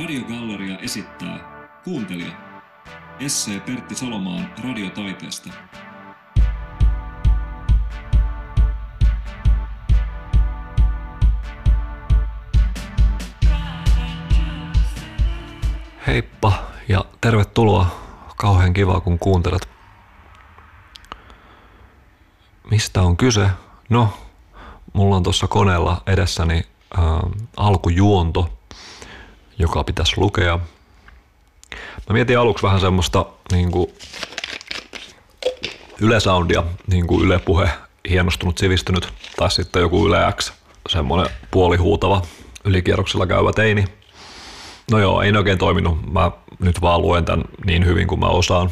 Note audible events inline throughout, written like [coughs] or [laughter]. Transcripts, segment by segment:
Radiogalleria esittää Kuuntelija. Essee Pertti Salomaan radiotaiteesta. Heippa ja tervetuloa. Kauhean kiva kun kuuntelet. Mistä on kyse? No, mulla on tuossa koneella edessäni äh, alkujuonto, joka pitäisi lukea. Mä mietin aluksi vähän semmoista niin kuin Yle Soundia, niin kuin Yle Puhe, hienostunut, sivistynyt, tai sitten joku Yle X, semmoinen puolihuutava, ylikierroksella käyvä teini. No joo, ei ne oikein toiminut. Mä nyt vaan luen tämän niin hyvin kuin mä osaan.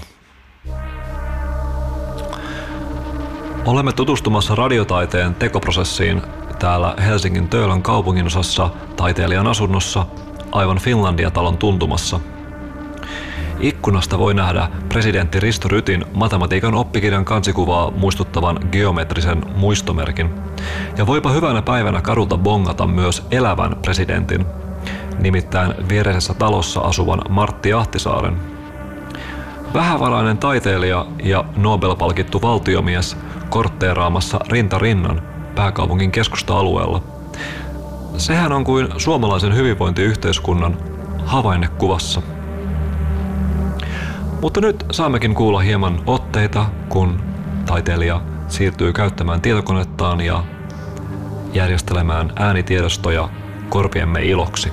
Olemme tutustumassa radiotaiteen tekoprosessiin täällä Helsingin Töölön kaupunginosassa taiteilijan asunnossa aivan Finlandia-talon tuntumassa. Ikkunasta voi nähdä presidentti Risto Rytin matematiikan oppikirjan kansikuvaa muistuttavan geometrisen muistomerkin. Ja voipa hyvänä päivänä kadulta bongata myös elävän presidentin, nimittäin viereisessä talossa asuvan Martti Ahtisaaren. Vähävarainen taiteilija ja Nobel-palkittu valtiomies kortteeraamassa rinta rinnan pääkaupungin keskusta-alueella. Sehän on kuin suomalaisen hyvinvointiyhteiskunnan havainnekuvassa. Mutta nyt saammekin kuulla hieman otteita, kun taiteilija siirtyy käyttämään tietokonettaan ja järjestelemään äänitiedostoja korpiemme iloksi.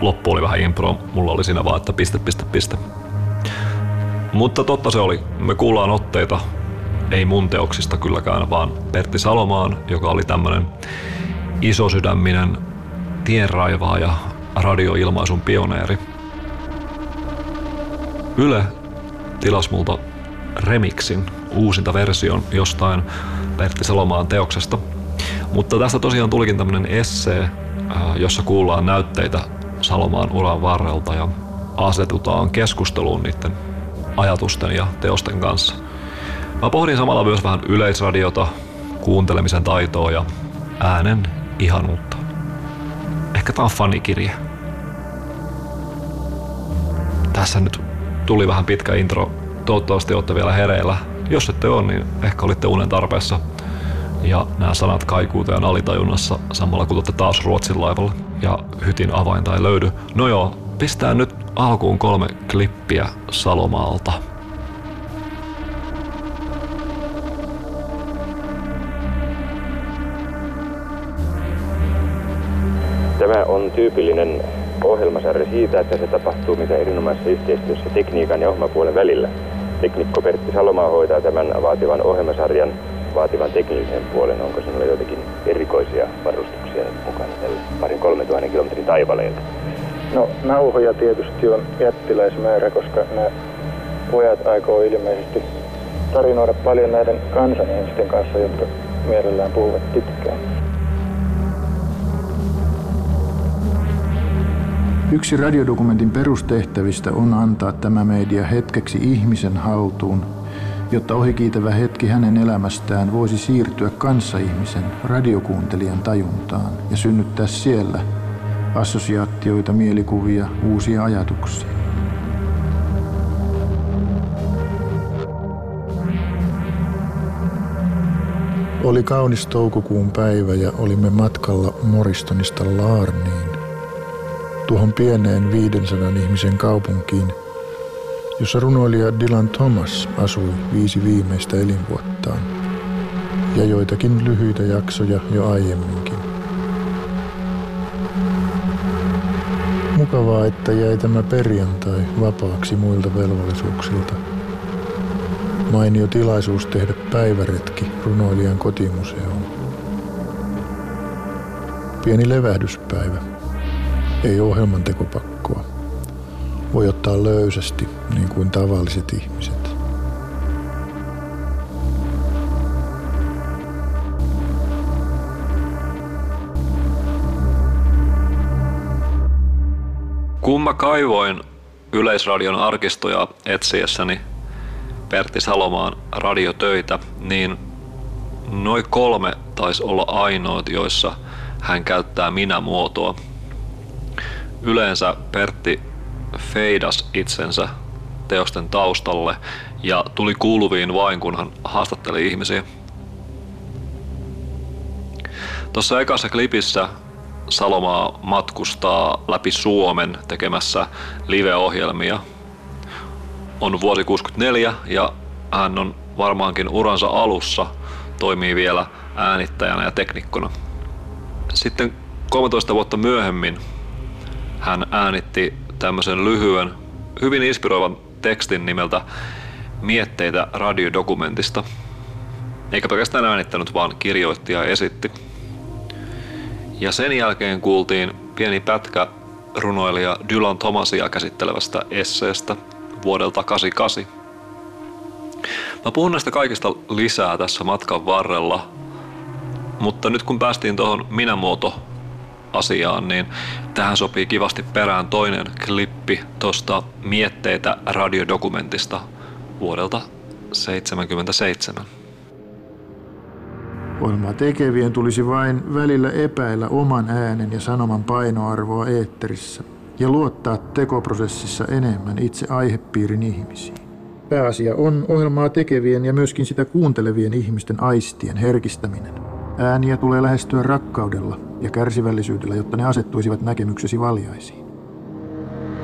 Loppu oli vähän impro, mulla oli siinä vaan, että piste, piste, piste. Mutta totta se oli, me kuullaan otteita, ei mun teoksista kylläkään, vaan Pertti Salomaan, joka oli tämmönen isosydäminen tienraivaaja, radioilmaisun pioneeri. Yle tilasi multa remixin, uusinta version jostain Pertti Salomaan teoksesta. Mutta tästä tosiaan tulikin tämmönen essee, jossa kuullaan näytteitä Salomaan uran varrelta ja asetutaan keskusteluun niiden ajatusten ja teosten kanssa. Mä pohdin samalla myös vähän yleisradiota, kuuntelemisen taitoa ja äänen ihanuutta. Ehkä tää on fanikirje. Tässä nyt tuli vähän pitkä intro. Toivottavasti olette vielä hereillä. Jos ette ole, niin ehkä olitte unen tarpeessa. Ja nämä sanat kaikuu teidän alitajunnassa samalla kun olette taas Ruotsin laivalla. Ja hytin avainta ei löydy. No joo, pistää nyt alkuun kolme klippiä Salomaalta. Tämä on tyypillinen ohjelmasarja siitä, että se tapahtuu mitä erinomaisessa yhteistyössä tekniikan ja ohjelmapuolen välillä. Teknikko Pertti Salomaa hoitaa tämän vaativan ohjelmasarjan vaativan teknisen puolen. Onko sinulla joitakin erikoisia varustuksia mukana tällä parin kolmen tuhannen kilometrin taivaleella? No nauhoja tietysti on jättiläismäärä, koska nämä pojat aikoo ilmeisesti tarinoida paljon näiden kansanihmisten kanssa, jotka mielellään puhuvat pitkään. Yksi radiodokumentin perustehtävistä on antaa tämä media hetkeksi ihmisen haltuun, jotta ohikiitävä hetki hänen elämästään voisi siirtyä kanssaihmisen, radiokuuntelijan tajuntaan ja synnyttää siellä assosiaatioita, mielikuvia, uusia ajatuksia. Oli kaunis toukokuun päivä ja olimme matkalla Moristonista Laarniin, tuohon pieneen 500 ihmisen kaupunkiin, jossa runoilija Dylan Thomas asui viisi viimeistä elinvuottaan ja joitakin lyhyitä jaksoja jo aiemminkin. Mukavaa, että jäi tämä perjantai vapaaksi muilta velvollisuuksilta. Mainio tilaisuus tehdä päiväretki runoilijan kotimuseoon. Pieni levähdyspäivä. Ei ohjelman tekopakkoa. Voi ottaa löysästi, niin kuin tavalliset ihmiset. Kun mä kaivoin Yleisradion arkistoja etsiessäni Pertti Salomaan radiotöitä, niin noin kolme taisi olla ainoat, joissa hän käyttää minä-muotoa. Yleensä Pertti feidas itsensä teosten taustalle ja tuli kuuluviin vain, kun hän haastatteli ihmisiä. Tuossa ekassa klipissä Salomaa matkustaa läpi Suomen tekemässä live-ohjelmia. On vuosi 64 ja hän on varmaankin uransa alussa, toimii vielä äänittäjänä ja teknikkona. Sitten 13 vuotta myöhemmin hän äänitti tämmöisen lyhyen, hyvin inspiroivan tekstin nimeltä Mietteitä radiodokumentista. Eikä pelkästään äänittänyt, vaan kirjoitti ja esitti. Ja sen jälkeen kuultiin pieni pätkä runoilija Dylan Thomasia käsittelevästä esseestä vuodelta 88. Mä puhun näistä kaikista lisää tässä matkan varrella, mutta nyt kun päästiin tuohon minämuoto asiaan, niin tähän sopii kivasti perään toinen klippi tuosta Mietteitä radiodokumentista vuodelta 1977. Ohjelmaa tekevien tulisi vain välillä epäillä oman äänen ja sanoman painoarvoa eetterissä ja luottaa tekoprosessissa enemmän itse aihepiirin ihmisiin. Pääasia on ohjelmaa tekevien ja myöskin sitä kuuntelevien ihmisten aistien herkistäminen. Ääniä tulee lähestyä rakkaudella ja kärsivällisyydellä, jotta ne asettuisivat näkemyksesi valjaisiin.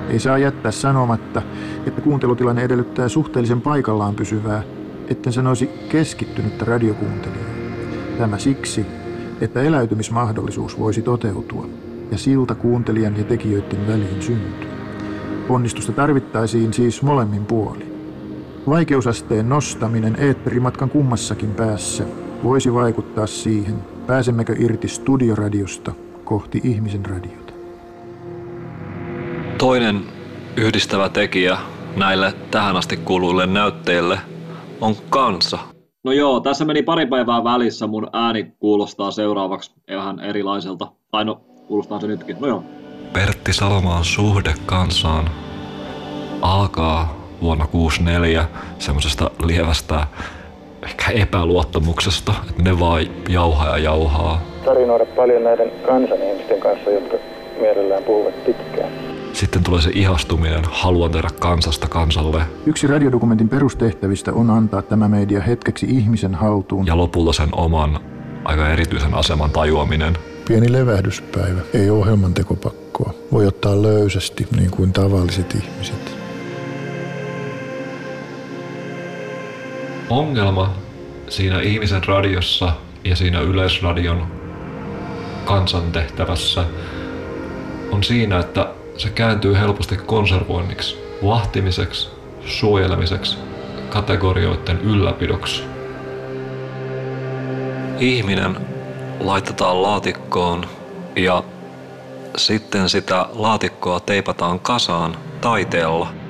Ei saa jättää sanomatta, että kuuntelutilanne edellyttää suhteellisen paikallaan pysyvää, etten sanoisi keskittynyttä radiokuuntelijaa. Tämä siksi, että eläytymismahdollisuus voisi toteutua ja silta kuuntelijan ja tekijöiden väliin syntyy. Onnistusta tarvittaisiin siis molemmin puolin. Vaikeusasteen nostaminen eetterimatkan kummassakin päässä voisi vaikuttaa siihen, pääsemmekö irti studioradiosta kohti ihmisen radiota. Toinen yhdistävä tekijä näille tähän asti kuuluille näytteille on kansa. No joo, tässä meni pari päivää välissä. Mun ääni kuulostaa seuraavaksi vähän erilaiselta. Tai no, kuulostaa se nytkin. No joo. Pertti Salomaan suhde kansaan alkaa vuonna 64 semmoisesta lievästä ehkä epäluottamuksesta, että ne vaan jauhaa ja jauhaa. Tarinoida paljon näiden kansanihmisten kanssa, jotka mielellään puhuvat pitkään. Sitten tulee se ihastuminen, haluan tehdä kansasta kansalle. Yksi radiodokumentin perustehtävistä on antaa tämä media hetkeksi ihmisen haltuun. Ja lopulta sen oman aika erityisen aseman tajuaminen. Pieni levähdyspäivä, ei ohjelman tekopakkoa. Voi ottaa löysästi niin kuin tavalliset ihmiset. Ongelma siinä ihmisen radiossa ja siinä yleisradion kansantehtävässä on siinä, että se kääntyy helposti konservoinniksi, vahtimiseksi, suojelemiseksi, kategorioiden ylläpidoksi. Ihminen laitetaan laatikkoon ja sitten sitä laatikkoa teipataan kasaan taiteella.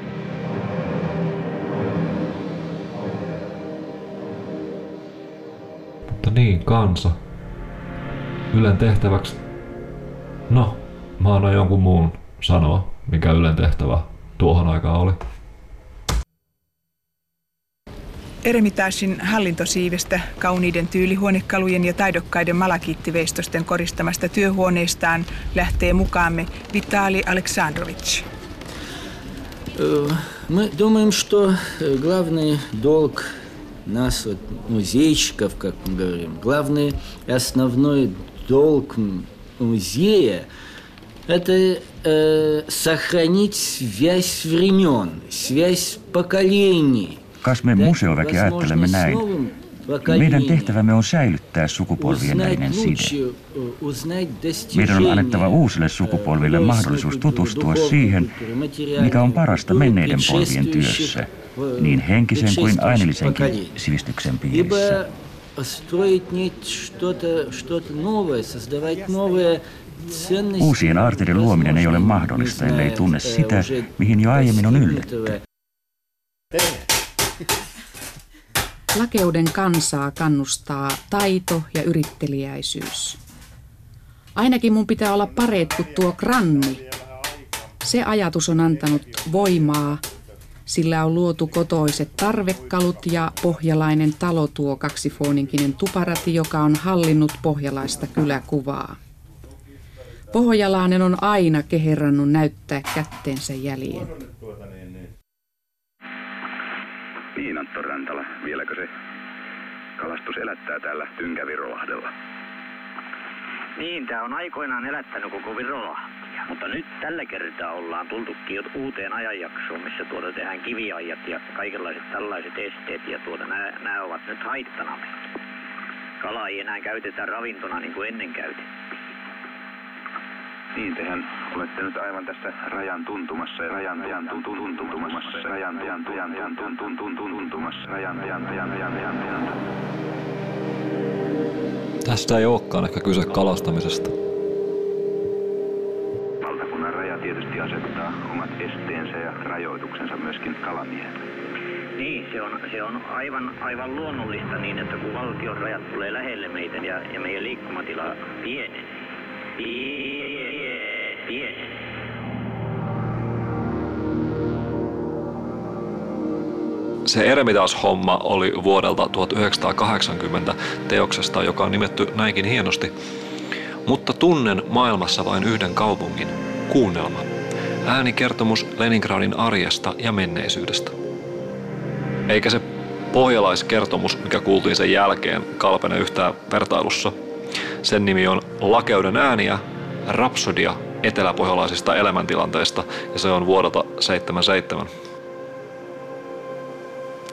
niin, kansa. Ylen tehtäväksi. No, mä annan jonkun muun sanoa, mikä Ylen tehtävä tuohon aikaan oli. Eremitaassin hallintosiivestä, kauniiden tyylihuonekalujen ja taidokkaiden malakiittiveistosten koristamasta työhuoneestaan lähtee mukaamme Vitali Aleksandrovich. Мы думаем, что главный долг нас, вот, музейщиков, как мы говорим, главный основной долг музея – это э, сохранить связь времен, связь поколений. Kas me museoväki ajattelemme näin? Meidän tehtävämme on säilyttää sukupolvien välinen side. Meidän on annettava uusille sukupolville mahdollisuus tutustua siihen, mikä on parasta menneiden polvien työssä, niin henkisen kuin aineellisenkin sivistyksen piirissä. Uusien aarteiden luominen ei ole mahdollista, ellei tunne sitä, mihin jo aiemmin on ylletty. [laughs] Lakeuden kansaa kannustaa taito ja yritteliäisyys. Ainakin mun pitää olla pareet kuin tuo granni. Se ajatus on antanut voimaa, sillä on luotu kotoiset tarvekalut ja pohjalainen talo tuo kaksifoninkinen tuparati, joka on hallinnut pohjalaista kyläkuvaa. Pohjalainen on aina keherrannut näyttää kätteensä jäljen. Niin, Antto Rantala. Vieläkö se kalastus elättää täällä Tynkävirolahdella? Niin, tämä on aikoinaan elättänyt koko Virolahtia. Mutta nyt tällä kertaa ollaan tultukin jo uuteen ajanjaksoon, missä tuota tehdään kiviajat ja kaikenlaiset tällaiset esteet. Ja tuota, nämä ovat nyt haittana. Kala ei enää käytetä ravintona niin kuin ennen käytettiin. Niin, tehän olette nyt aivan tässä rajan tuntumassa ja rajan rajan tuntumassa, rajan rajan rajan tuntumassa, rajan rajan rajan rajan rajan rajan. Tästä ei olekaan ehkä kyse kalastamisesta. Myöskin kalamiehelle. Niin, se on, se on aivan, aivan luonnollista niin, että kun valtion rajat tulee lähelle meitä ja, ja meidän liikkumatila pienenee, Se Eremitas-homma oli vuodelta 1980 teoksesta, joka on nimetty näinkin hienosti. Mutta tunnen maailmassa vain yhden kaupungin, kuunnelma. Äänikertomus Leningradin arjesta ja menneisyydestä. Eikä se pohjalaiskertomus, mikä kuultiin sen jälkeen, kalpene yhtään vertailussa – sen nimi on Lakeuden ääniä, Rapsodia eteläpohjalaisista elämäntilanteista ja se on vuodelta 77.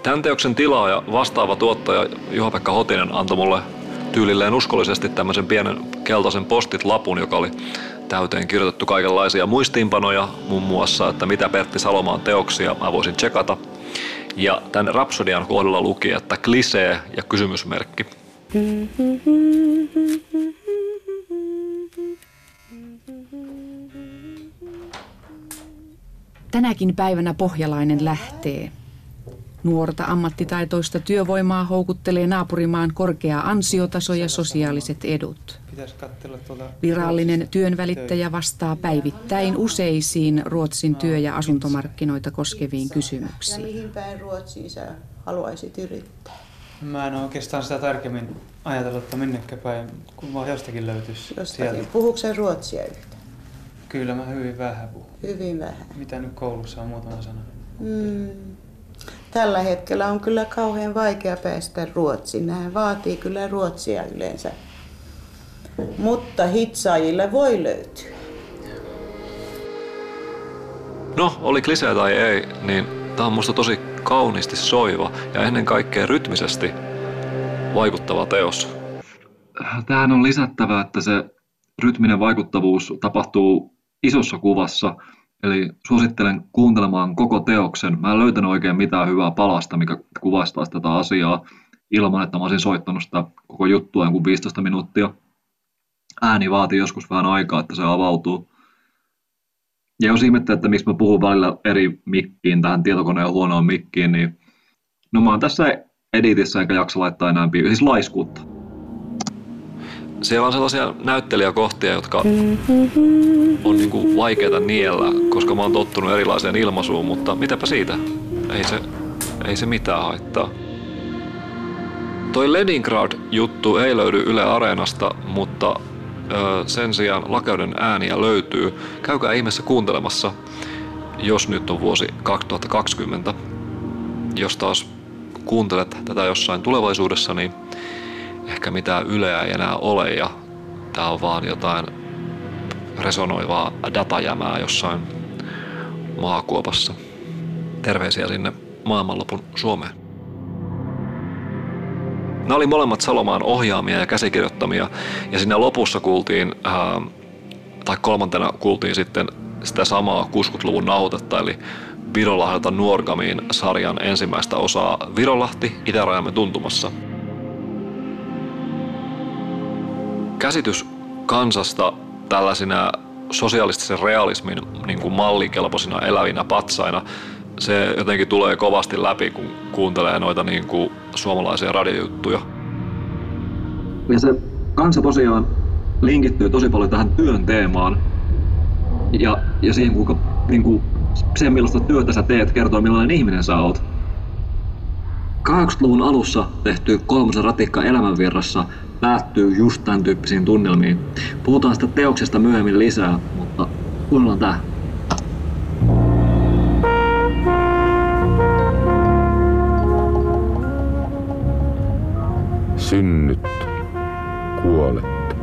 Tämän teoksen tilaaja, vastaava tuottaja Juha-Pekka Hotinen antoi mulle tyylilleen uskollisesti tämmöisen pienen keltaisen postit-lapun, joka oli täyteen kirjoitettu kaikenlaisia muistiinpanoja, muun muassa, että mitä Pertti Salomaan teoksia mä voisin tsekata. Ja tämän Rapsodian kohdalla luki, että klisee ja kysymysmerkki. Tänäkin päivänä pohjalainen lähtee. Nuorta ammattitaitoista työvoimaa houkuttelee naapurimaan korkea ansiotaso ja sosiaaliset edut. Virallinen työnvälittäjä vastaa päivittäin useisiin Ruotsin työ- ja asuntomarkkinoita koskeviin kysymyksiin. Ja mihin päin Ruotsiin sä haluaisit yrittää? Mä en oikeastaan sitä tarkemmin ajatellut, että minnekä päin, kun vaan jostakin löytyisi Jostakin. sieltä. Puhuuko sä ruotsia yhtään? Kyllä mä hyvin vähän puhun. Hyvin vähän. Mitä nyt koulussa on muutama sana? Mm. Tällä hetkellä on kyllä kauhean vaikea päästä ruotsiin. Nämä vaatii kyllä ruotsia yleensä. Mutta hitsaajille voi löytyä. No, oli klisee tai ei, niin tämä on musta tosi kauniisti soiva ja ennen kaikkea rytmisesti vaikuttava teos. Tähän on lisättävä, että se rytminen vaikuttavuus tapahtuu isossa kuvassa, eli suosittelen kuuntelemaan koko teoksen. Mä en löytänyt oikein mitään hyvää palasta, mikä kuvastaisi tätä asiaa ilman, että mä olisin soittanut sitä koko juttua jonkun 15 minuuttia. Ääni vaatii joskus vähän aikaa, että se avautuu. Ja jos ihmettä, että miksi mä puhun välillä eri mikkiin, tähän tietokoneen huonoon mikkiin, niin no mä oon tässä editissä enkä jaksa laittaa enää piikaa, siis laiskuutta. Siellä on sellaisia näyttelijäkohtia, jotka on niin kuin vaikeita niellä, koska mä oon tottunut erilaiseen ilmaisuun, mutta mitäpä siitä? Ei se, ei se mitään haittaa. Toi Leningrad-juttu ei löydy Yle Areenasta, mutta sen sijaan Lakeuden ääniä löytyy. Käykää ihmeessä kuuntelemassa, jos nyt on vuosi 2020. Jos taas kuuntelet tätä jossain tulevaisuudessa, niin ehkä mitään yleä ei enää ole ja tää on vaan jotain resonoivaa datajämää jossain maakuopassa. Terveisiä sinne maailmanlopun Suomeen. Nämä oli molemmat Salomaan ohjaamia ja käsikirjoittamia ja siinä lopussa kuultiin, ää, tai kolmantena kuultiin sitten sitä samaa 60-luvun nauhoitetta, eli Virolahdelta Nuorgamiin sarjan ensimmäistä osaa Virolahti itärajamme tuntumassa. Käsitys kansasta tällaisina sosialistisen realismin niin kuin mallikelpoisina elävinä patsaina, se jotenkin tulee kovasti läpi, kun kuuntelee noita niin kuin suomalaisia radiojuttuja. Ja se kansa tosiaan linkittyy tosi paljon tähän työn teemaan ja, ja siihen, kuinka niin kuin, se millaista työtä sä teet, kertoo millainen ihminen sä oot. 80-luvun alussa tehty kolmosen ratikka elämänvirrassa päättyy just tämän tyyppisiin tunnelmiin. Puhutaan sitä teoksesta myöhemmin lisää, mutta kuunnellaan tää. Synnyt, kuolet.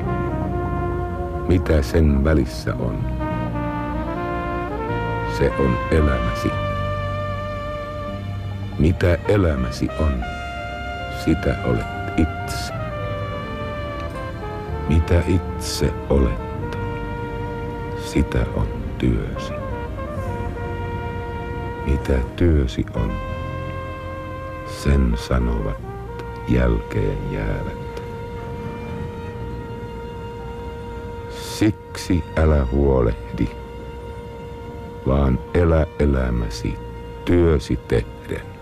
Mitä sen välissä on? Se on elämäsi. Mitä elämäsi on, sitä olet itse. Mitä itse olet, sitä on työsi. Mitä työsi on, sen sanovat jälkeen jäävät. Siksi älä huolehdi, vaan elä elämäsi työsi tehden.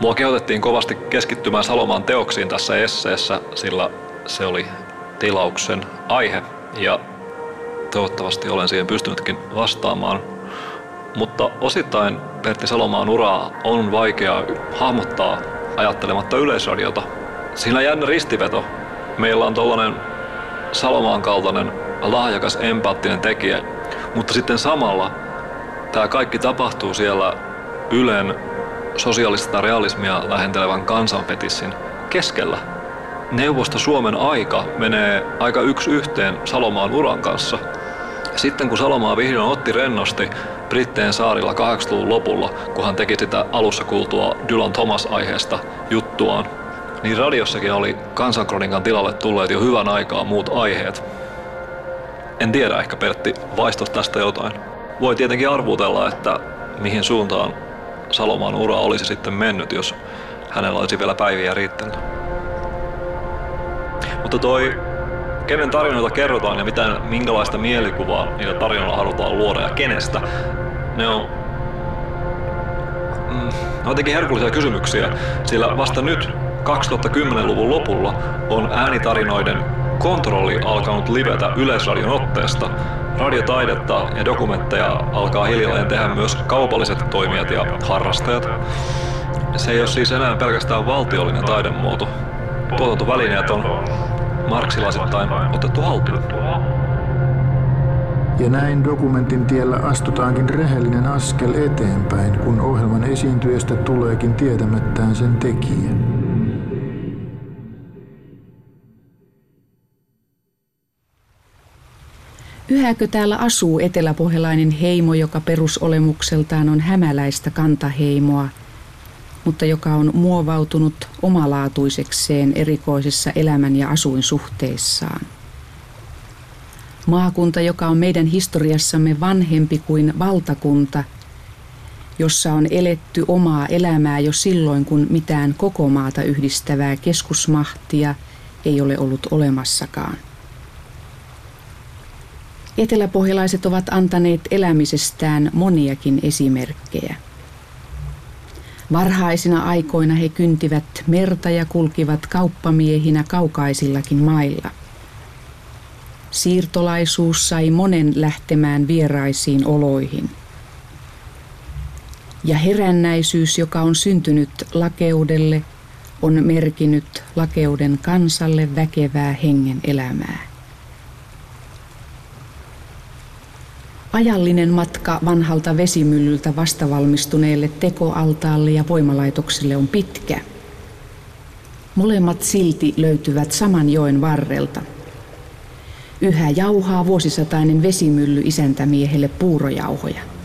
Mua kehotettiin kovasti keskittymään Salomaan teoksiin tässä esseessä, sillä se oli tilauksen aihe ja toivottavasti olen siihen pystynytkin vastaamaan. Mutta osittain Pertti Salomaan uraa on vaikea hahmottaa ajattelematta yleisradiota. Siinä jännä ristiveto. Meillä on tollanen Salomaan kaltainen lahjakas empaattinen tekijä, mutta sitten samalla tämä kaikki tapahtuu siellä Ylen sosiaalista realismia lähentelevän kansanpetissin keskellä. Neuvosto Suomen aika menee aika yksi yhteen Salomaan uran kanssa. Sitten kun Salomaa vihdoin otti rennosti Britteen saarilla 80-luvun lopulla, kun hän teki sitä alussa kuultua Dylan Thomas-aiheesta juttuaan, niin radiossakin oli kansankronikan tilalle tulleet jo hyvän aikaa muut aiheet. En tiedä, ehkä Pertti vaistos tästä jotain. Voi tietenkin arvutella, että mihin suuntaan Salomaan ura olisi sitten mennyt, jos hänellä olisi vielä päiviä riittänyt. Mutta toi, kenen tarinoita kerrotaan ja mitä, minkälaista mielikuvaa niillä tarinoilla halutaan luoda ja kenestä, ne on mm, jotenkin herkullisia kysymyksiä, sillä vasta nyt 2010-luvun lopulla on äänitarinoiden kontrolli alkanut livetä Yleisradion otteesta. Radiotaidetta ja dokumentteja alkaa hiljalleen tehdä myös kaupalliset toimijat ja harrastajat. Se ei ole siis enää pelkästään valtiollinen taidemuoto. Tuotantovälineet on marksilaisittain otettu haltuun. Ja näin dokumentin tiellä astutaankin rehellinen askel eteenpäin, kun ohjelman esiintyjästä tuleekin tietämättään sen tekijä. Yhäkö täällä asuu eteläpohjalainen heimo, joka perusolemukseltaan on hämäläistä kantaheimoa, mutta joka on muovautunut omalaatuisekseen erikoisessa elämän ja asuinsuhteissaan? Maakunta, joka on meidän historiassamme vanhempi kuin valtakunta, jossa on eletty omaa elämää jo silloin, kun mitään koko maata yhdistävää keskusmahtia ei ole ollut olemassakaan. Eteläpohjalaiset ovat antaneet elämisestään moniakin esimerkkejä. Varhaisina aikoina he kyntivät merta ja kulkivat kauppamiehinä kaukaisillakin mailla. Siirtolaisuus sai monen lähtemään vieraisiin oloihin. Ja herännäisyys, joka on syntynyt lakeudelle, on merkinyt lakeuden kansalle väkevää hengen elämää. Ajallinen matka vanhalta vesimyllyltä vastavalmistuneelle tekoaltaalle ja voimalaitokselle on pitkä. Molemmat silti löytyvät saman joen varrelta. Yhä jauhaa vuosisatainen vesimylly isäntämiehelle puurojauhoja.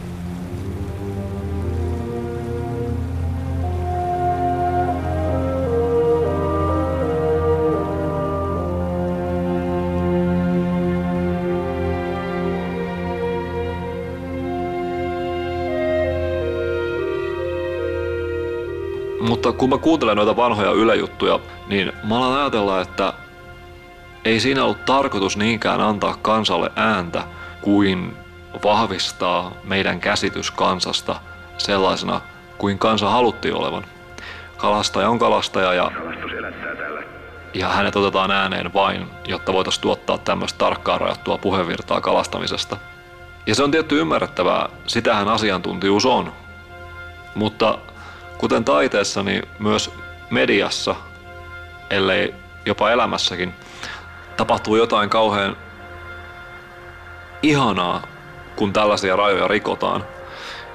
Kun mä kuuntelen noita vanhoja ylejuttuja, niin mä alan ajatella, että ei siinä ollut tarkoitus niinkään antaa kansalle ääntä, kuin vahvistaa meidän käsitys kansasta sellaisena kuin kansa haluttiin olevan. Kalastaja on kalastaja ja, ja hänet otetaan ääneen vain, jotta voitaisiin tuottaa tämmöistä tarkkaan rajattua puhevirtaa kalastamisesta. Ja se on tietty ymmärrettävää, sitähän asiantuntijuus on. Mutta kuten taiteessa, niin myös mediassa, ellei jopa elämässäkin, tapahtuu jotain kauhean ihanaa, kun tällaisia rajoja rikotaan.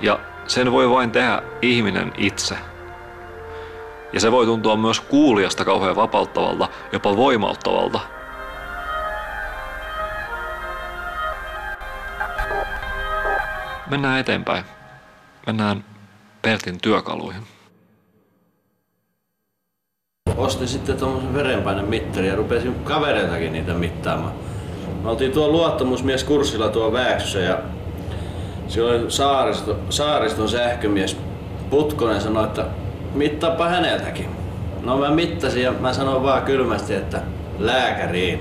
Ja sen voi vain tehdä ihminen itse. Ja se voi tuntua myös kuulijasta kauhean vapauttavalta, jopa voimauttavalta. Mennään eteenpäin. Mennään Pertin työkaluihin. Ostin sitten tuommoisen verenpainemittarin ja rupesin kavereitakin niitä mittaamaan. Me oltiin tuo luottamusmieskurssilla tuo Vääksyssä ja siellä oli saaristo, saariston sähkömies Putkonen sanoi, että mittaapa häneltäkin. No mä mittasin ja mä sanoin vaan kylmästi, että lääkäriin.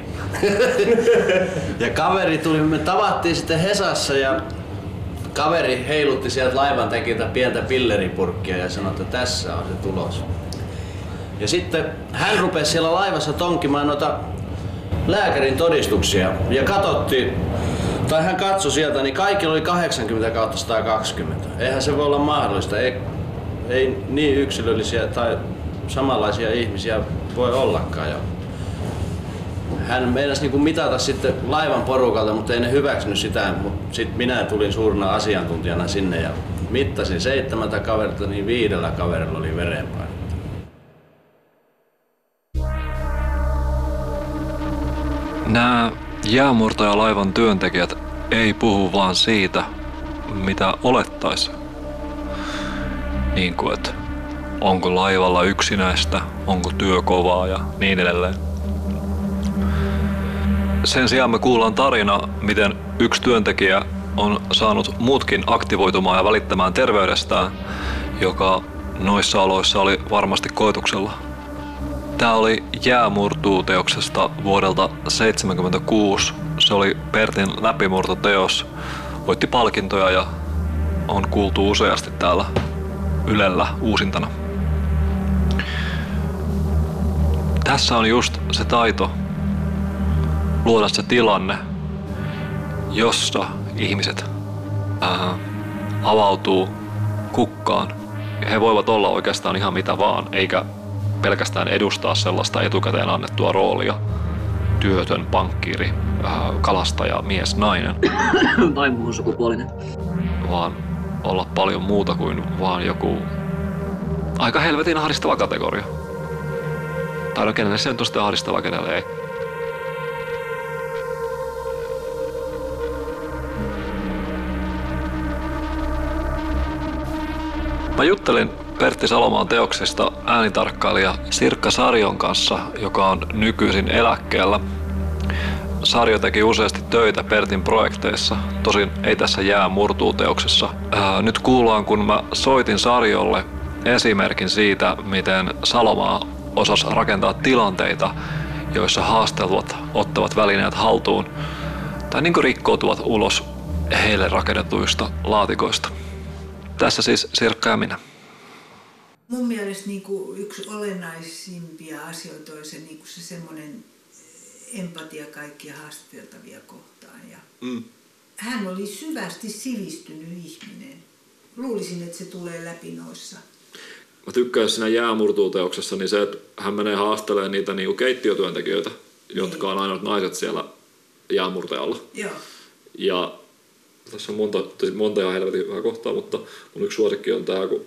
[laughs] ja kaveri tuli, me tavattiin sitten Hesassa ja kaveri heilutti sieltä laivan tekiltä pientä pilleripurkkia ja sanoi, että tässä on se tulos. Ja sitten hän rupesi siellä laivassa tonkimaan noita lääkärin todistuksia ja katsottiin, tai hän katsoi sieltä, niin kaikilla oli 80 kautta 120. Eihän se voi olla mahdollista. Ei, ei niin yksilöllisiä tai samanlaisia ihmisiä voi ollakaan. Ja hän meinasi niin mitata sitten laivan porukalta, mutta ei ne hyväksynyt sitä. Sitten minä tulin suurena asiantuntijana sinne ja mittasin seitsemältä kaverilta, niin viidellä kaverilla oli verenpaine. Nämä jäämurtajalaivan työntekijät ei puhu vaan siitä, mitä olettaisi. Niin kuin, että onko laivalla yksinäistä, onko työ kovaa ja niin edelleen. Sen sijaan me kuullaan tarina, miten yksi työntekijä on saanut muutkin aktivoitumaan ja välittämään terveydestään, joka noissa oloissa oli varmasti koetuksella. Tämä oli Jäämurtuu-teoksesta vuodelta 1976. Se oli Pertin läpimurtoteos. Voitti palkintoja ja on kuultu useasti täällä Ylellä uusintana. Tässä on just se taito luoda se tilanne, jossa ihmiset ää, avautuu kukkaan. He voivat olla oikeastaan ihan mitä vaan, eikä pelkästään edustaa sellaista etukäteen annettua roolia. Työtön, pankkiiri, kalastaja, mies, nainen. [coughs] tai muun sukupuolinen. Vaan olla paljon muuta kuin vaan joku aika helvetin ahdistava kategoria. Tai no kenelle se on sitten ahdistava, kenelle ei. Mä juttelin Pertti Salomaan teoksesta äänitarkkailija Sirkka Sarjon kanssa, joka on nykyisin eläkkeellä. Sarjo teki useasti töitä Pertin projekteissa, tosin ei tässä jää murtuu teoksessa. Ää, nyt kuullaan, kun mä soitin Sarjolle esimerkin siitä, miten Salomaa osasi rakentaa tilanteita, joissa haastelvat ottavat välineet haltuun tai niin rikkoutuvat ulos heille rakennetuista laatikoista. Tässä siis Sirkka ja minä. Mun mielestä niin kuin yksi olennaisimpia asioita on se, niin kuin se semmoinen empatia kaikkia haastateltavia kohtaan. Ja mm. Hän oli syvästi sivistynyt ihminen. Luulisin, että se tulee läpi noissa. Mä tykkään siinä jäämurtuuteoksessa, niin se, että hän menee haastelemaan niitä niinku keittiötyöntekijöitä, niin. jotka on ainoat naiset siellä jäämurtajalla. Joo. Ja tässä on monta, monta ihan helvetin hyvää kohtaa, mutta mun yksi suosikki on tämä, kun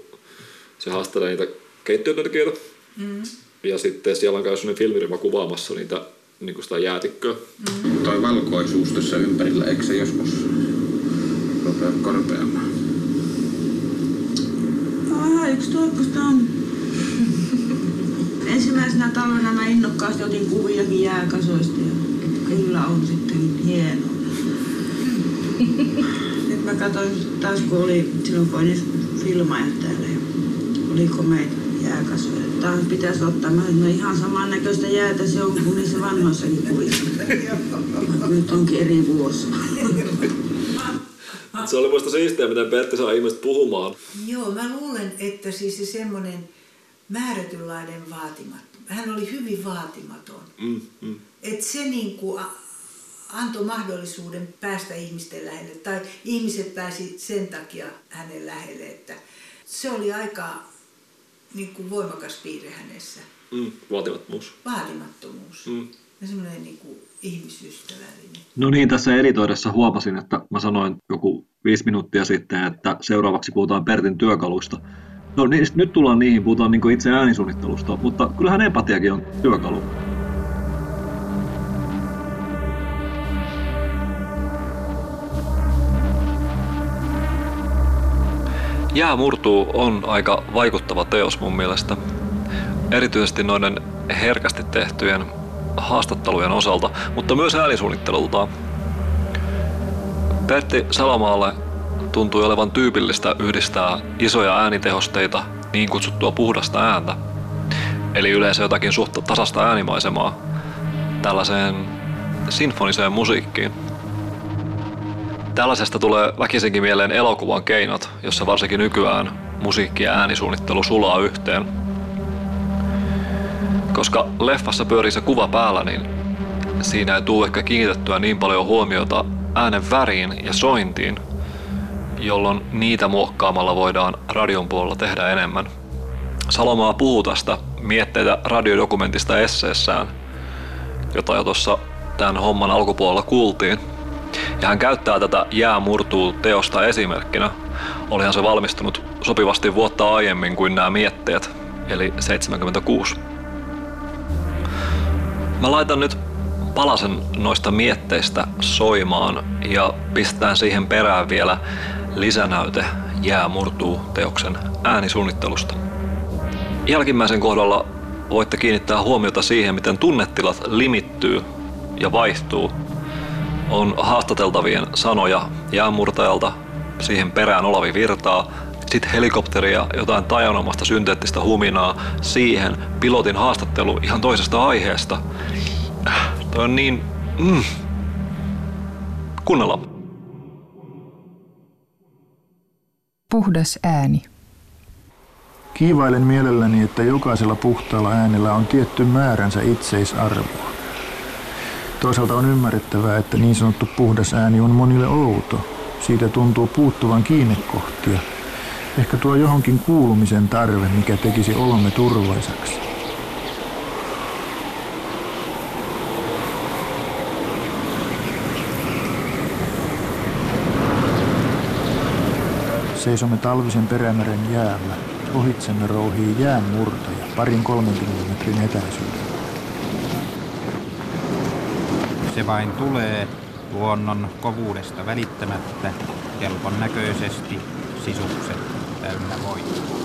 se haastelee niitä keittiötyöntekijöitä. Mm. Ja sitten siellä on käynyt sellainen filmiryhmä kuvaamassa niitä niin kuin sitä jäätikköä. Mm. Toi valkoisuus tässä ympärillä, eikö se joskus rupea korpeamaan? Aha, yksi toivosta on. [laughs] Ensimmäisenä talvena mä innokkaasti otin kuviakin jääkasoista ja kyllä on sitten hienoa. [laughs] Nyt mä katsoin taas, kun oli silloin kun olin filmaajat täällä ja oli komeita jääkasveja. Taas pitäisi ottaa. Mä no ihan samannäköistä jäätä se on kuin niissä vanhoissakin kuvissa. Nyt onkin eri vuosi. Se oli muista siistiä, miten Pertti saa ihmiset puhumaan. Joo, mä luulen, että siis se semmoinen määrätynlainen vaatimaton. Hän oli hyvin vaatimaton. Mm, mm. Et se niinku antoi mahdollisuuden päästä ihmisten lähelle. Tai ihmiset pääsi sen takia hänen lähelle, että se oli aika niin kuin voimakas piirre hänessä. Mm, vaatimattomuus. Vaatimattomuus. Mm. Ja semmoinen niin kuin ihmisystävällinen. No niin, tässä editoidessa huomasin, että mä sanoin joku viisi minuuttia sitten, että seuraavaksi puhutaan Pertin työkaluista. No niin, nyt tullaan niihin, puhutaan niin itse äänisuunnittelusta, mutta kyllähän empatiakin on työkalu. Jää murtuu on aika vaikuttava teos mun mielestä. Erityisesti noiden herkästi tehtyjen haastattelujen osalta, mutta myös äänisuunnittelultaan. Pertti Salamaalle tuntui olevan tyypillistä yhdistää isoja äänitehosteita, niin kutsuttua puhdasta ääntä, eli yleensä jotakin suht tasasta äänimaisemaa, tällaiseen sinfoniseen musiikkiin. Tällaisesta tulee väkisinkin mieleen elokuvan keinot, jossa varsinkin nykyään musiikki ja äänisuunnittelu sulaa yhteen. Koska leffassa pyörii se kuva päällä, niin siinä ei tule ehkä kiinnitettyä niin paljon huomiota äänen väriin ja sointiin, jolloin niitä muokkaamalla voidaan radion puolella tehdä enemmän. Salomaa puhuu tästä mietteitä radiodokumentista esseessään, jota jo tuossa tämän homman alkupuolella kuultiin. Ja hän käyttää tätä Jää murtuu teosta esimerkkinä. Olihan se valmistunut sopivasti vuotta aiemmin kuin nämä mietteet, eli 76. Mä laitan nyt palasen noista mietteistä soimaan ja pistään siihen perään vielä lisänäyte Jää murtuu teoksen äänisuunnittelusta. Jälkimmäisen kohdalla voitte kiinnittää huomiota siihen, miten tunnetilat limittyy ja vaihtuu. On haastateltavien sanoja jäänmurtajalta, siihen perään Olavi Virtaa, sitten helikopteria, jotain tajanomasta synteettistä huminaa, siihen pilotin haastattelu ihan toisesta aiheesta. Toi on niin... Mm. Kuunnellaan. Puhdas ääni. Kiivailen mielelläni, että jokaisella puhtaalla äänellä on tietty määränsä itseisarvoa. Toisaalta on ymmärrettävää, että niin sanottu puhdas ääni on monille outo. Siitä tuntuu puuttuvan kiinnekohtia. Ehkä tuo johonkin kuulumisen tarve, mikä tekisi olomme turvaisaksi. Seisomme talvisen perämeren jäällä. Ohitsemme rouhii jäänmurtaja parin 30 metrin etäisyydellä. Se vain tulee luonnon kovuudesta välittämättä, helpon näköisesti, sisukset täynnä voimaa.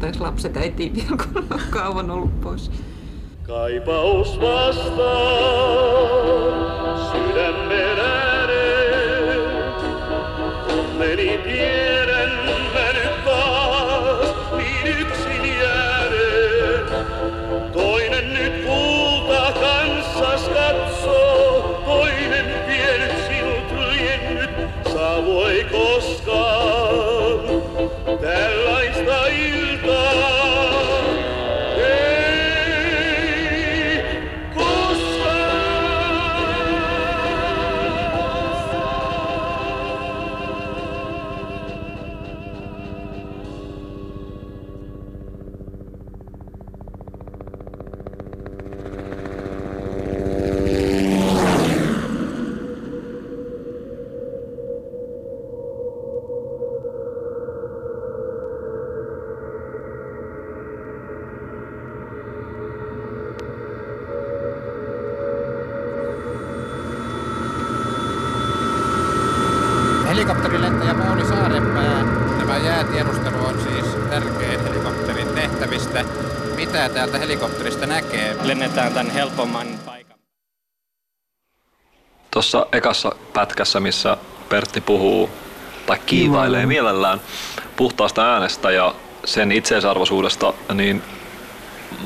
Tunteeksi lapset äitiin [laughs] vielä, kun on kauan ollut pois. Kaipaus vastaa sydämen ääreen, onneni tiedän pätkässä, missä Pertti puhuu tai kiivailee mielellään puhtaasta äänestä ja sen itseisarvoisuudesta, niin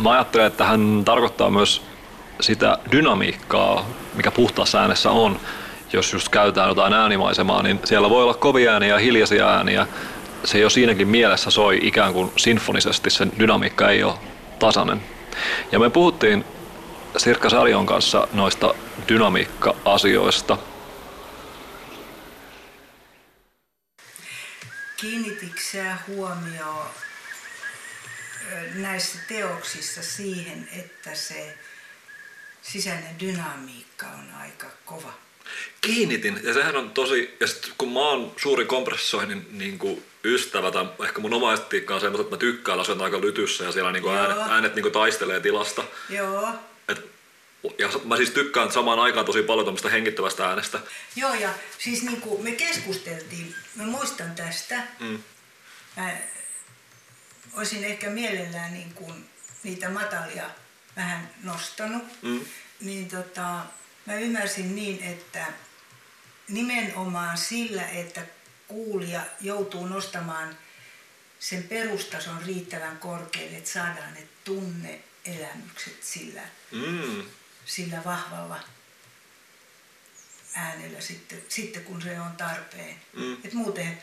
mä ajattelen, että hän tarkoittaa myös sitä dynamiikkaa, mikä puhtaassa äänessä on. Jos just käytetään jotain äänimaisemaa, niin siellä voi olla kovia ääniä ja hiljaisia ääniä. Se jo siinäkin mielessä soi ikään kuin sinfonisesti, sen dynamiikka ei ole tasainen. Ja me puhuttiin Sirkka Sarjon kanssa noista dynamiikka-asioista. Kiinnititkö huomioon näissä teoksissa siihen, että se sisäinen dynamiikka on aika kova? Kiinnitin, ja sehän on tosi, ja sit kun mä oon suuri kompressoinnin niin kuin ystävä, tai ehkä mun oma estetiikka on semmoista, että mä tykkään asua aika lytyssä ja siellä niin kuin äänet, äänet niin kuin taistelee tilasta. Joo. Ja mä siis tykkään samaan aikaan tosi paljon tämmöistä hengittävästä äänestä. Joo, ja siis niin kuin me keskusteltiin, mä muistan tästä, mm. mä olisin ehkä mielellään niin kuin niitä matalia vähän nostanut, mm. niin tota, mä ymmärsin niin, että nimenomaan sillä, että kuulija joutuu nostamaan sen perustason riittävän korkealle, että saadaan ne tunneelämykset sillä, mm. Sillä vahvalla äänellä sitten, sitten kun se on tarpeen. Mm. Et muuten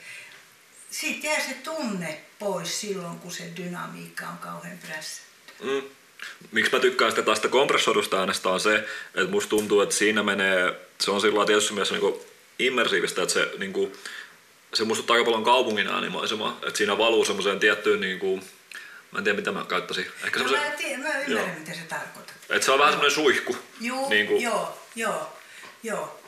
siitä jää se tunne pois silloin, kun se dynamiikka on kauhean prässätty. Mm. Miksi mä tykkään sitä tästä kompressoidusta äänestä on se, että musta tuntuu, että siinä menee, se on sillä tietysti myös niin immersiivistä, että se, niin kuin, se muistuttaa aika paljon kaupungin äänimaisemaa, että siinä valuu semmoiseen tiettyyn, niin kuin, mä en tiedä mitä mä käyttäisin. Ehkä no, mä, tiedän, mä ymmärrän joo. mitä se tarkoittaa. Että se on vähän semmoinen suihku. Juu, niin kuin. joo, joo, joo.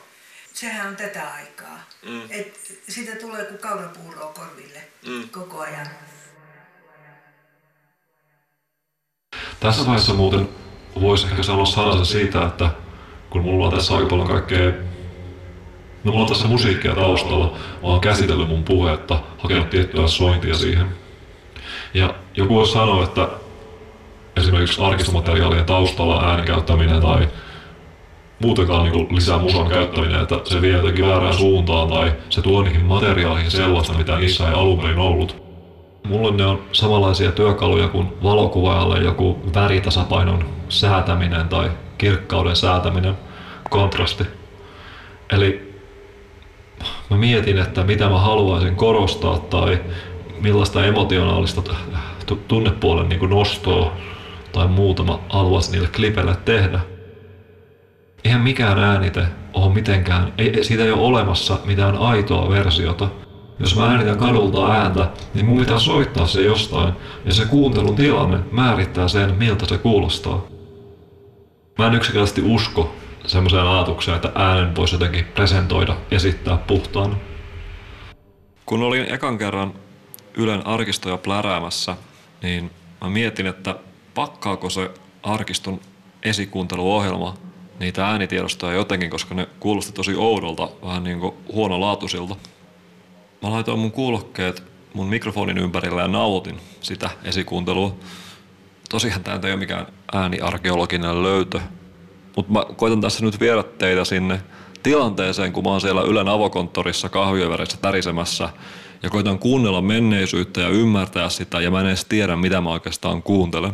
Sehän on tätä aikaa. Mm. Et sitä tulee kuin kaurapuuroa korville mm. koko ajan. Tässä vaiheessa muuten voisi ehkä sanoa sanasen siitä, että kun mulla on tässä aika paljon kaikkea No mulla on tässä musiikkia taustalla. Mä oon käsitellyt mun puhetta, hakenut tiettyä sointia siihen. Ja joku sanoa, että esimerkiksi arkistomateriaalien taustalla äänen käyttäminen tai muutenkaan niin lisää musan käyttäminen, että se vie jotenkin väärään suuntaan tai se tuo niihin materiaaleihin sellaista, mitä niissä ei alun perin ollut. Mulle ne on samanlaisia työkaluja kuin valokuvaajalle joku väritasapainon säätäminen tai kirkkauden säätäminen, kontrasti. Eli mä mietin, että mitä mä haluaisin korostaa tai millaista emotionaalista tunnepuolen niin nostoa tai muuta mä haluaisin niille klipeille tehdä. Eihän mikään äänite ole mitenkään, ei, siitä ei ole olemassa mitään aitoa versiota – jos mä äänitän kadulta ääntä, niin mun pitää soittaa se jostain, ja se kuuntelun tilanne määrittää sen, miltä se kuulostaa. Mä en yksinkertaisesti usko semmoiseen ajatukseen, että äänen voisi jotenkin presentoida, esittää puhtaana. Kun olin ekan kerran Ylen arkistoja pläräämässä, niin mä mietin, että pakkaako se arkiston esikuunteluohjelma niitä äänitiedostoja jotenkin, koska ne kuulosti tosi oudolta, vähän niin kuin huonolaatuisilta. Mä laitoin mun kuulokkeet mun mikrofonin ympärillä ja nautin sitä esikuuntelua. Tosiaan tämä ei ole mikään ääniarkeologinen löytö, mutta mä koitan tässä nyt viedä teitä sinne tilanteeseen, kun mä oon siellä Ylen avokonttorissa kahvioveressä tärisemässä ja koitan kuunnella menneisyyttä ja ymmärtää sitä ja mä en edes tiedä, mitä mä oikeastaan kuuntelen.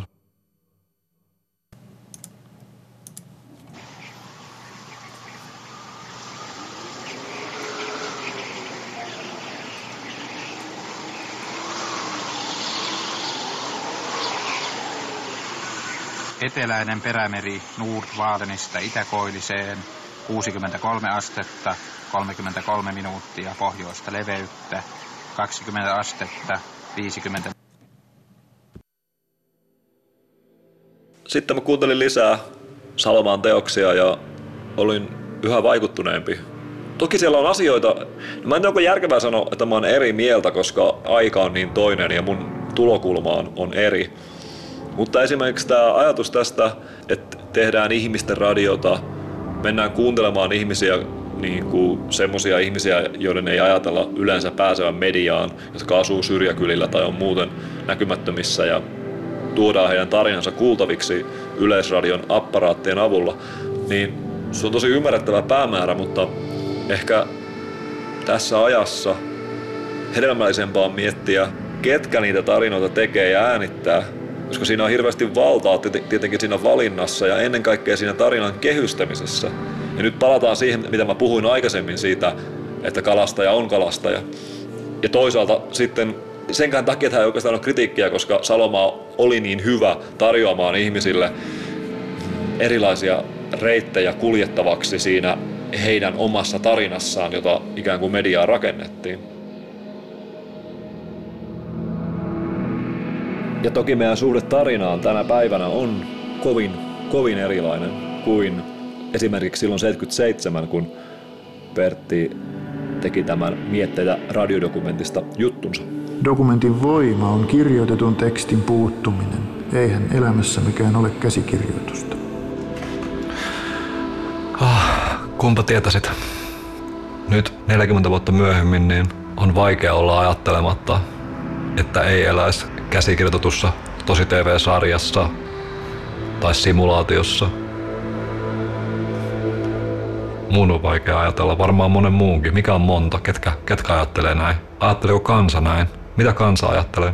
Eteläinen perämeri Nordvalenista Itäkoilliseen 63 astetta, 33 minuuttia pohjoista leveyttä, 20 astetta, 50 Sitten mä kuuntelin lisää Salomaan teoksia ja olin yhä vaikuttuneempi. Toki siellä on asioita, mä en tiedä onko järkevää sanoa, että mä oon eri mieltä, koska aika on niin toinen ja mun tulokulma on, on eri. Mutta esimerkiksi tämä ajatus tästä, että tehdään ihmisten radiota, mennään kuuntelemaan ihmisiä, niin kuin semmoisia ihmisiä, joiden ei ajatella yleensä pääsevän mediaan, jotka asuu syrjäkylillä tai on muuten näkymättömissä ja tuodaan heidän tarinansa kuultaviksi Yleisradion apparaattien avulla, niin se on tosi ymmärrettävä päämäärä, mutta ehkä tässä ajassa hedelmällisempää on miettiä, ketkä niitä tarinoita tekee ja äänittää, koska siinä on hirveästi valtaa tietenkin siinä valinnassa ja ennen kaikkea siinä tarinan kehystämisessä. Ja nyt palataan siihen, mitä mä puhuin aikaisemmin siitä, että kalastaja on kalastaja. Ja toisaalta sitten senkään takia tämä ei oikeastaan ole kritiikkiä, koska Salomaa oli niin hyvä tarjoamaan ihmisille erilaisia reittejä kuljettavaksi siinä heidän omassa tarinassaan, jota ikään kuin mediaa rakennettiin. Ja toki meidän suhde tarinaan tänä päivänä on kovin, kovin erilainen kuin esimerkiksi silloin 77, kun Pertti teki tämän mietteitä radiodokumentista juttunsa. Dokumentin voima on kirjoitetun tekstin puuttuminen. Eihän elämässä mikään ole käsikirjoitusta. Ah, kumpa tietäisit. Nyt 40 vuotta myöhemmin niin on vaikea olla ajattelematta, että ei eläisi käsikirjoitetussa tosi TV-sarjassa tai simulaatiossa. Mun on vaikea ajatella, varmaan monen muunkin. Mikä on monta? Ketkä, ketkä ajattelee näin? Ajatteleeko kansa näin? Mitä kansa ajattelee?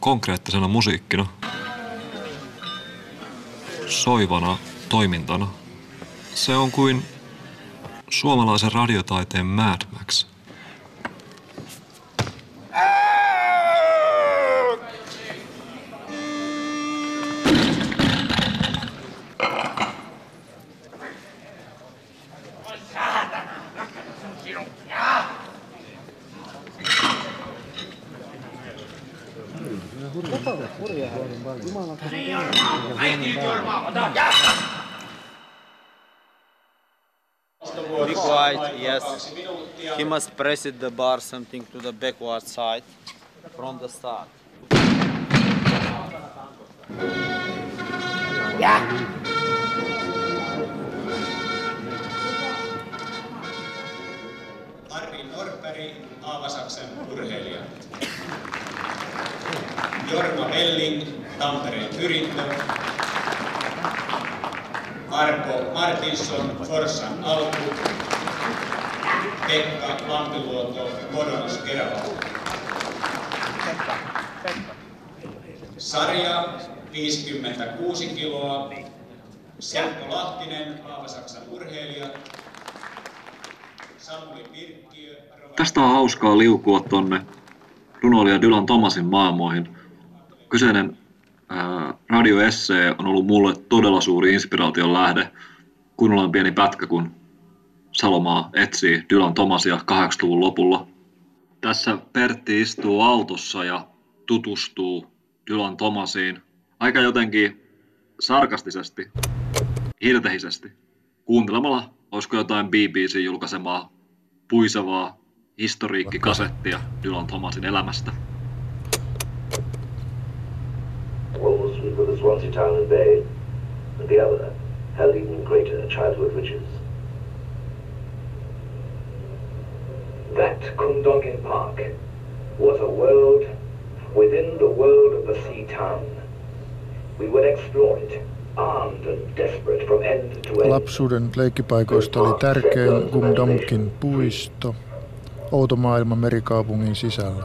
konkreettisena musiikkina, soivana toimintana. Se on kuin suomalaisen radiotaiteen Mad Max – he must press it the bar something to the backward side from the start. Yeah. Harri Norperi, Aavasaksen urheilija. Jorma Velling, Tampereen yrittö. Arko Martinson, Forssan alku. Pekka Lampiluoto, Modonas Kerava. Sarja 56 kiloa. Seppo Lahtinen, Aavasaksan urheilija. Samuli Pirkkiö. Tästä on hauskaa liukua tonne runoilija Dylan Thomasin maailmoihin. Kyseinen ää, radioessee on ollut mulle todella suuri inspiraation lähde. Kun ollaan pieni pätkä, kun Salomaa etsii Dylan Thomasia 80-luvun lopulla. Tässä Pertti istuu autossa ja tutustuu Dylan Thomasiin aika jotenkin sarkastisesti, hirtehisesti, kuuntelemalla, olisiko jotain BBC julkaisemaa puisevaa historiikkikasettia Dylan Thomasin elämästä. Was with the Swansea Town and Bay, and the other held even greater childhood riches. That Kundongin Park was a world within the world of the sea town. We would explore it, armed and desperate from end to end. Lapsuuden leikkipaikoista oli tärkein Gumdomkin puisto, outo maailma merikaupungin sisällä.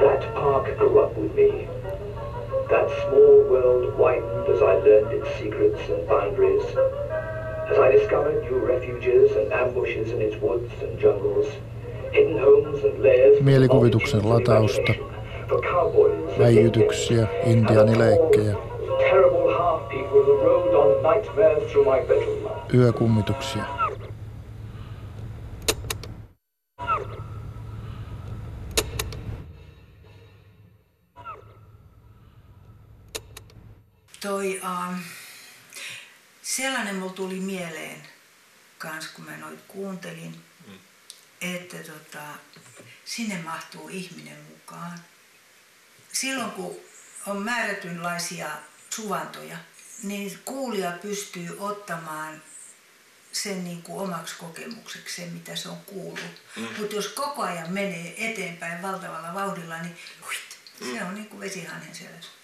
That park grew up with me That small world widened as I learned its secrets and boundaries, as I discovered new refuges and ambushes in its woods and jungles, hidden homes and lairs Mielikuvituksen latausta, väijytyksiä, intiaanileikkejä, terrible sellainen mulla tuli mieleen kans, kun mä noit kuuntelin, mm. että tota, sinne mahtuu ihminen mukaan. Silloin kun on määrätynlaisia suvantoja, niin kuulija pystyy ottamaan sen niin kuin omaksi kokemukseksi, sen mitä se on kuullut. Mm. Mutta jos koko ajan menee eteenpäin valtavalla vauhdilla, niin huit, se on niin kuin vesihanhen selässä.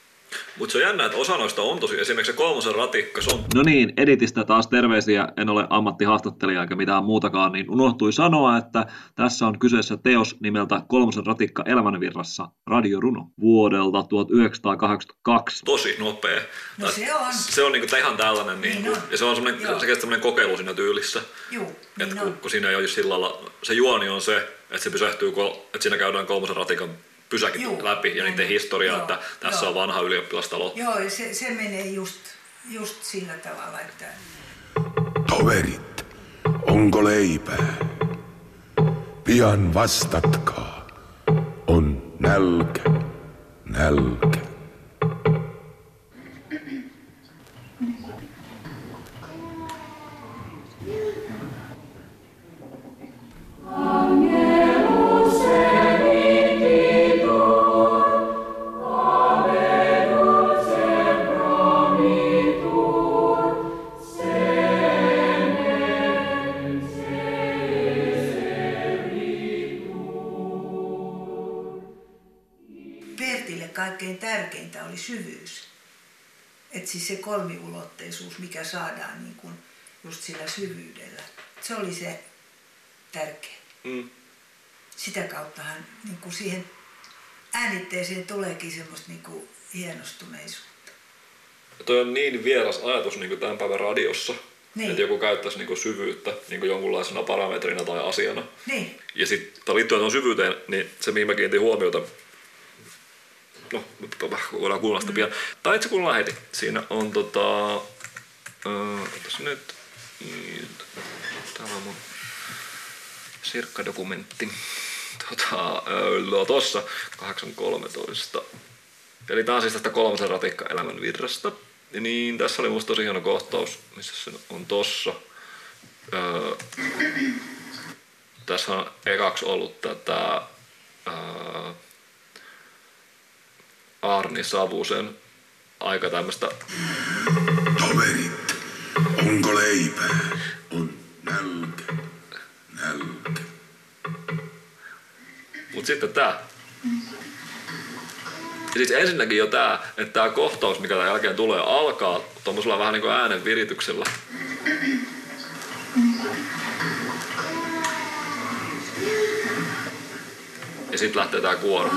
Mutta se on jännä, että osa noista on tosi, esimerkiksi se kolmosen ratikka, se on No niin, editistä taas terveisiä, en ole ammattihaastattelija eikä mitään muutakaan, niin unohtui sanoa, että tässä on kyseessä teos nimeltä Kolmosen ratikka elämänvirrassa, radioruno vuodelta 1982. tosi nopea. No se on. Se on niinku, ihan tällainen, niin Niin on. ja se on semmoinen, Joo. se semmoinen kokeilu siinä tyylissä. Juu, että niin kun, kun, siinä ei ole sillä lailla, se juoni on se, että se pysähtyy, kol, että siinä käydään kolmosen ratikan pysäkit Juu, läpi ja niiden niin. historia, Joo, että tässä joo. on vanha ylioppilastalo. Joo, ja se, se menee just, just sillä tavalla, että Toverit, onko leipää? Pian vastatkaa. On nälkä, nälkä. Niin kuin tämän päivän radiossa, Niin. että joku käyttäisi niin kuin syvyyttä niin kuin jonkunlaisena parametrina tai asiana. Niin. Ja sitten liittyen tuon syvyyteen, niin se mihin mä kiinnitin huomiota, no voidaan kuulla sitä pian. Tai itse kuunnellaan heti. Siinä on tota, äh, tässä nyt, niin, täällä on mun sirkkadokumentti. Tota, äh, tossa 8.13. Eli tää on siis tästä kolmosen ratikka elämän virrasta. Ja niin, tässä oli musta tosi hieno kohtaus, missä se on tossa. Öö, tässä on ekaksi ollut tätä ää, Arni Savusen aika tämmöistä Toverit, onko leipää? On nälkä, nälkä. Mut sitten tää. Ja siis ensinnäkin jo tää, että tää kohtaus, mikä tämän jälkeen tulee, alkaa tommosella vähän niinku äänen virityksellä. Ja sitten lähtee tää kuoro.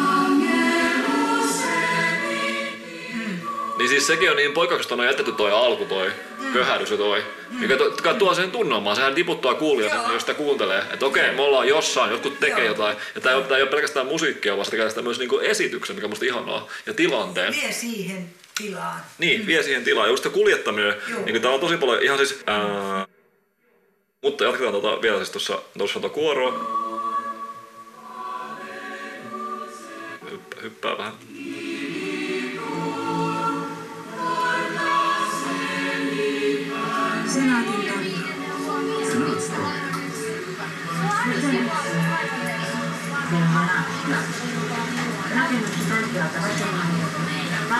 Siis sekin on niin poikkeuksesta on jätetty toi alku, toi köhähdys ja toi. Mikä to, joka tuo sen tunnelmaan, sehän tiputtaa kuulijan, jos sitä kuuntelee. Että okei, me ollaan jossain, jotkut tekee jotain. Ja tää ei, ole, tää ei ole pelkästään musiikkia, vaan sitä myös niinku esityksen, mikä on musta ihanaa. Ja tilanteen. Vie siihen tilaan. Niin, vie siihen tilaan. Ja just se kuljettaminen, Joo. niin täällä on tosi paljon ihan siis... Ää, mutta jatketaan tota, vielä siis tuossa tuossa tuota kuoroa. Hyppää, hyppää vähän. Senaatin torni.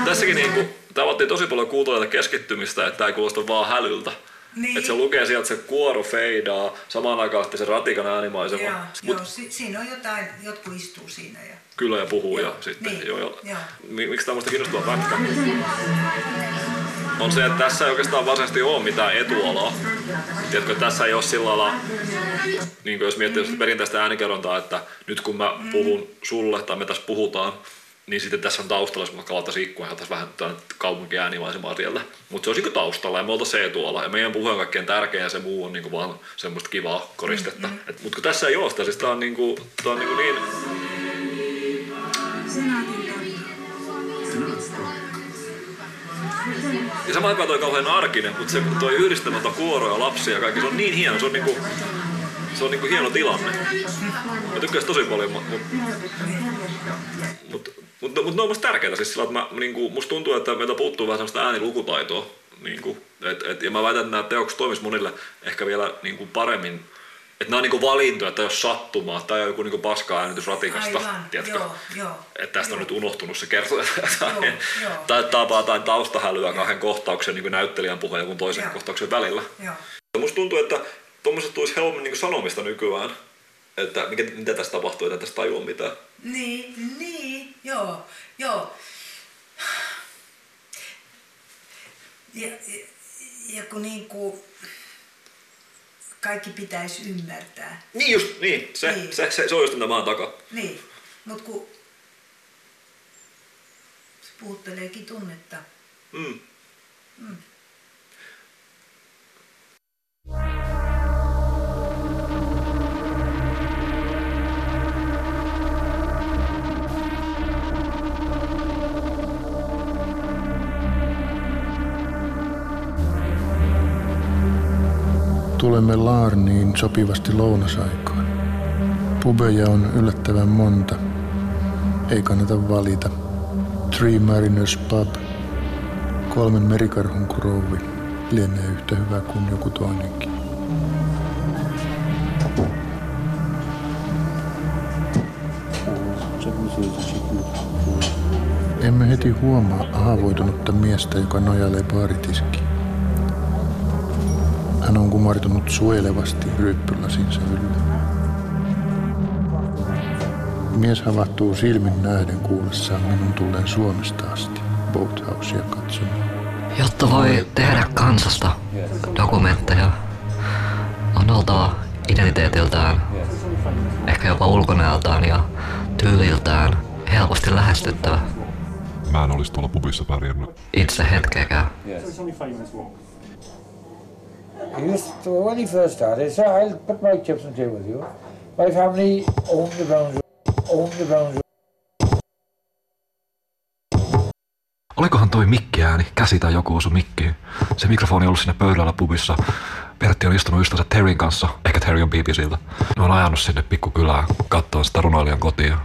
Tässäkin niinku, tavattiin tosi paljon kuuntelijoita keskittymistä, että tämä ei kuulosta vaan hälyltä. Niin. Että se lukee sieltä, se kuoro feidaa, samaan aikaan se ratikan äänimaisema. Joo, Mut joo si- siinä on jotain, jotkut istuu siinä. Ja... kyllä ja puhuu ja sitten Niin, joo. joo. joo. Mi- Miksi tämä on musta kiinnostava pätkä? On se, että tässä ei oikeastaan varsinaisesti ole mitään etualaa. Tiedätkö, tässä ei ole sillä lailla, niin kuin jos miettii sitä perinteistä äänikerrontaa, että nyt kun mä puhun sulle tai me tässä puhutaan, niin sitten tässä on taustalla, jos mä kalattaisiin ikkuun, ja vähän kaupunki äänimaisemaa siellä. Mutta se olisi niin taustalla ja me oltaisiin etualla. Ja meidän puhe on kaikkein tärkein ja se muu on niin kuin vaan semmoista kivaa koristetta. Mm, mm. Mutta kun tässä ei ole sitä, siis tää on, niin, kuin, tää on niin, kuin niin Ja samaan aikaan toi kauhean arkinen, mutta se toi yhdistämättä kuoroja, lapsia ja kaikki, se on niin hieno, se on niinku, se on niinku hieno tilanne. Mä tykkäsin tosi paljon, mutta mut, mut, mut, mut ne on musta tärkeitä siis sillä, että mä, niinku, musta tuntuu, että meiltä puuttuu vähän sellaista äänilukutaitoa. Niinku, et, et, ja mä väitän, että nämä teokset toimis monille ehkä vielä niinku paremmin että nämä on niinku valintoja, että jos sattumaa tai joku niinku paska äänitys ratikasta, Aivan, tiedätkö? joo, joo. Että tästä on nyt unohtunut se kertoja tai, tai tapaa jotain taustahälyä kahden kohtauksen niin näyttelijän puheen ja jonkun toisen Joo. kohtauksen välillä. Joo. Musta tuntuu, että tuommoiset tulisi helpommin niin sanomista nykyään, että mikä, mitä tässä tapahtuu, että tästä tajua mitään. Niin, niin, joo, joo. Ja, ja, ja kun niin kuin kaikki pitäisi ymmärtää. Niin just, niin. Se, Niin. Se, se, se on just mitä maan takaa. Niin, mutta kun se puhutteleekin tunnetta. Mm. Mm. Tulemme Laarniin sopivasti lounasaikaan. Pubeja on yllättävän monta. Ei kannata valita. Three Mariners Pub. Kolmen merikarhun krouvi. Lienee yhtä hyvä kuin joku toinenkin. Emme heti huomaa haavoitunutta miestä, joka nojailee baaritiskiin. Kumartunut suojelevasti ryyppylasinsa yllä. Mies havahtuu silmin nähden kuullessaan minun tulleen Suomesta asti Boathousea katsomaan. Jotta voi tehdä kansasta dokumentteja, on oltava identiteetiltään, ehkä jopa ulkonäöltään ja tyyliltään helposti lähestyttävä. Mä en olisi tuolla pubissa pärjännyt. Itse hetkeäkään. Used to, when he first started, so I'll put my chips and tea with you. My family owned the Browns, owned the Browns. Olikohan toi mikkiääni, käsi tai joku osu mikkiin? Se mikrofoni on ollut sinne pöydällä pubissa. Pertti on istunut ystävänsä Terryn kanssa, ehkä Terry on BBCltä. Ne on ajanut sinne pikkukylään, katsoa sitä runoilijan kotia.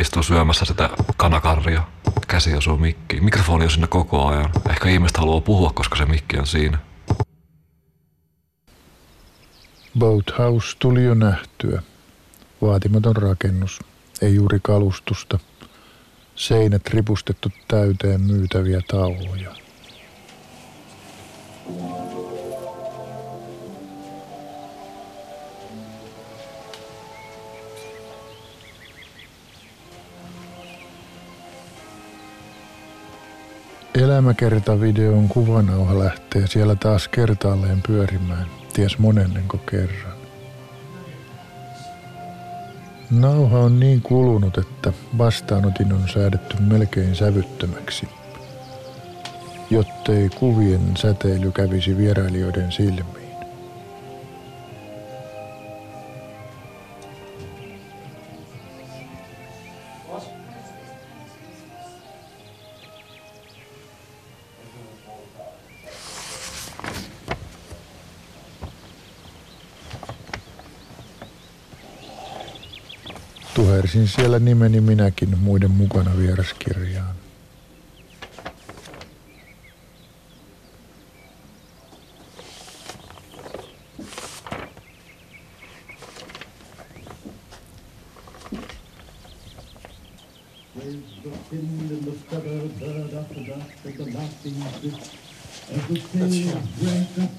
Istuu syömässä sitä kanakarria. Käsi osuu mikkiin. Mikrofoni on sinne koko ajan. Ehkä ihmiset haluaa puhua, koska se mikki on siinä. Boathouse tuli jo nähtyä. Vaatimaton rakennus, ei juuri kalustusta. Seinät ripustettu täyteen myytäviä tauoja. Elämäkerta-videon kuvanauha lähtee siellä taas kertaalleen pyörimään, ties monennenko kerran. Nauha on niin kulunut, että vastaanotin on säädetty melkein sävyttömäksi, jottei kuvien säteily kävisi vierailijoiden silmiin. Tuhersin siellä nimeni minäkin muiden mukana vieraskirjaan. That's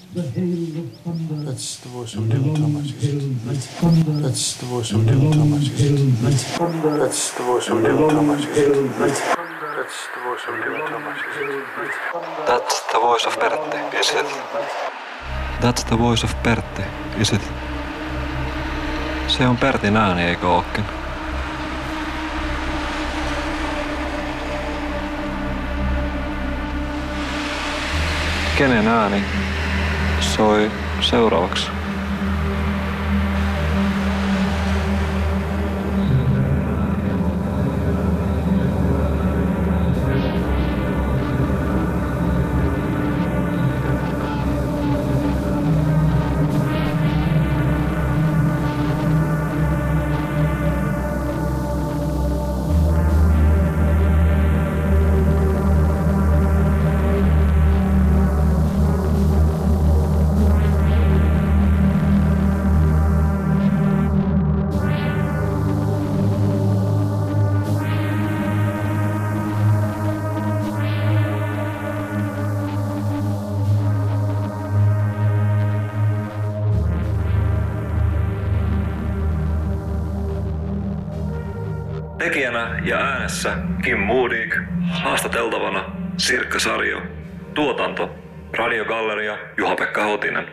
voice of Thomas. That's the voice of Pertti, Thomas. That's the voice of Thomas. That's the voice of Thomas. That's the voice of is it? That's the voice of Pertti, is it? Se on Pertin ääni, eikö ookin? Kenen ääni soi seuraavaksi? Tekijänä ja äänessä Kim Moodik, haastateltavana Sirkka Sarjo, tuotanto, radiogalleria Juha-Pekka Hotinen.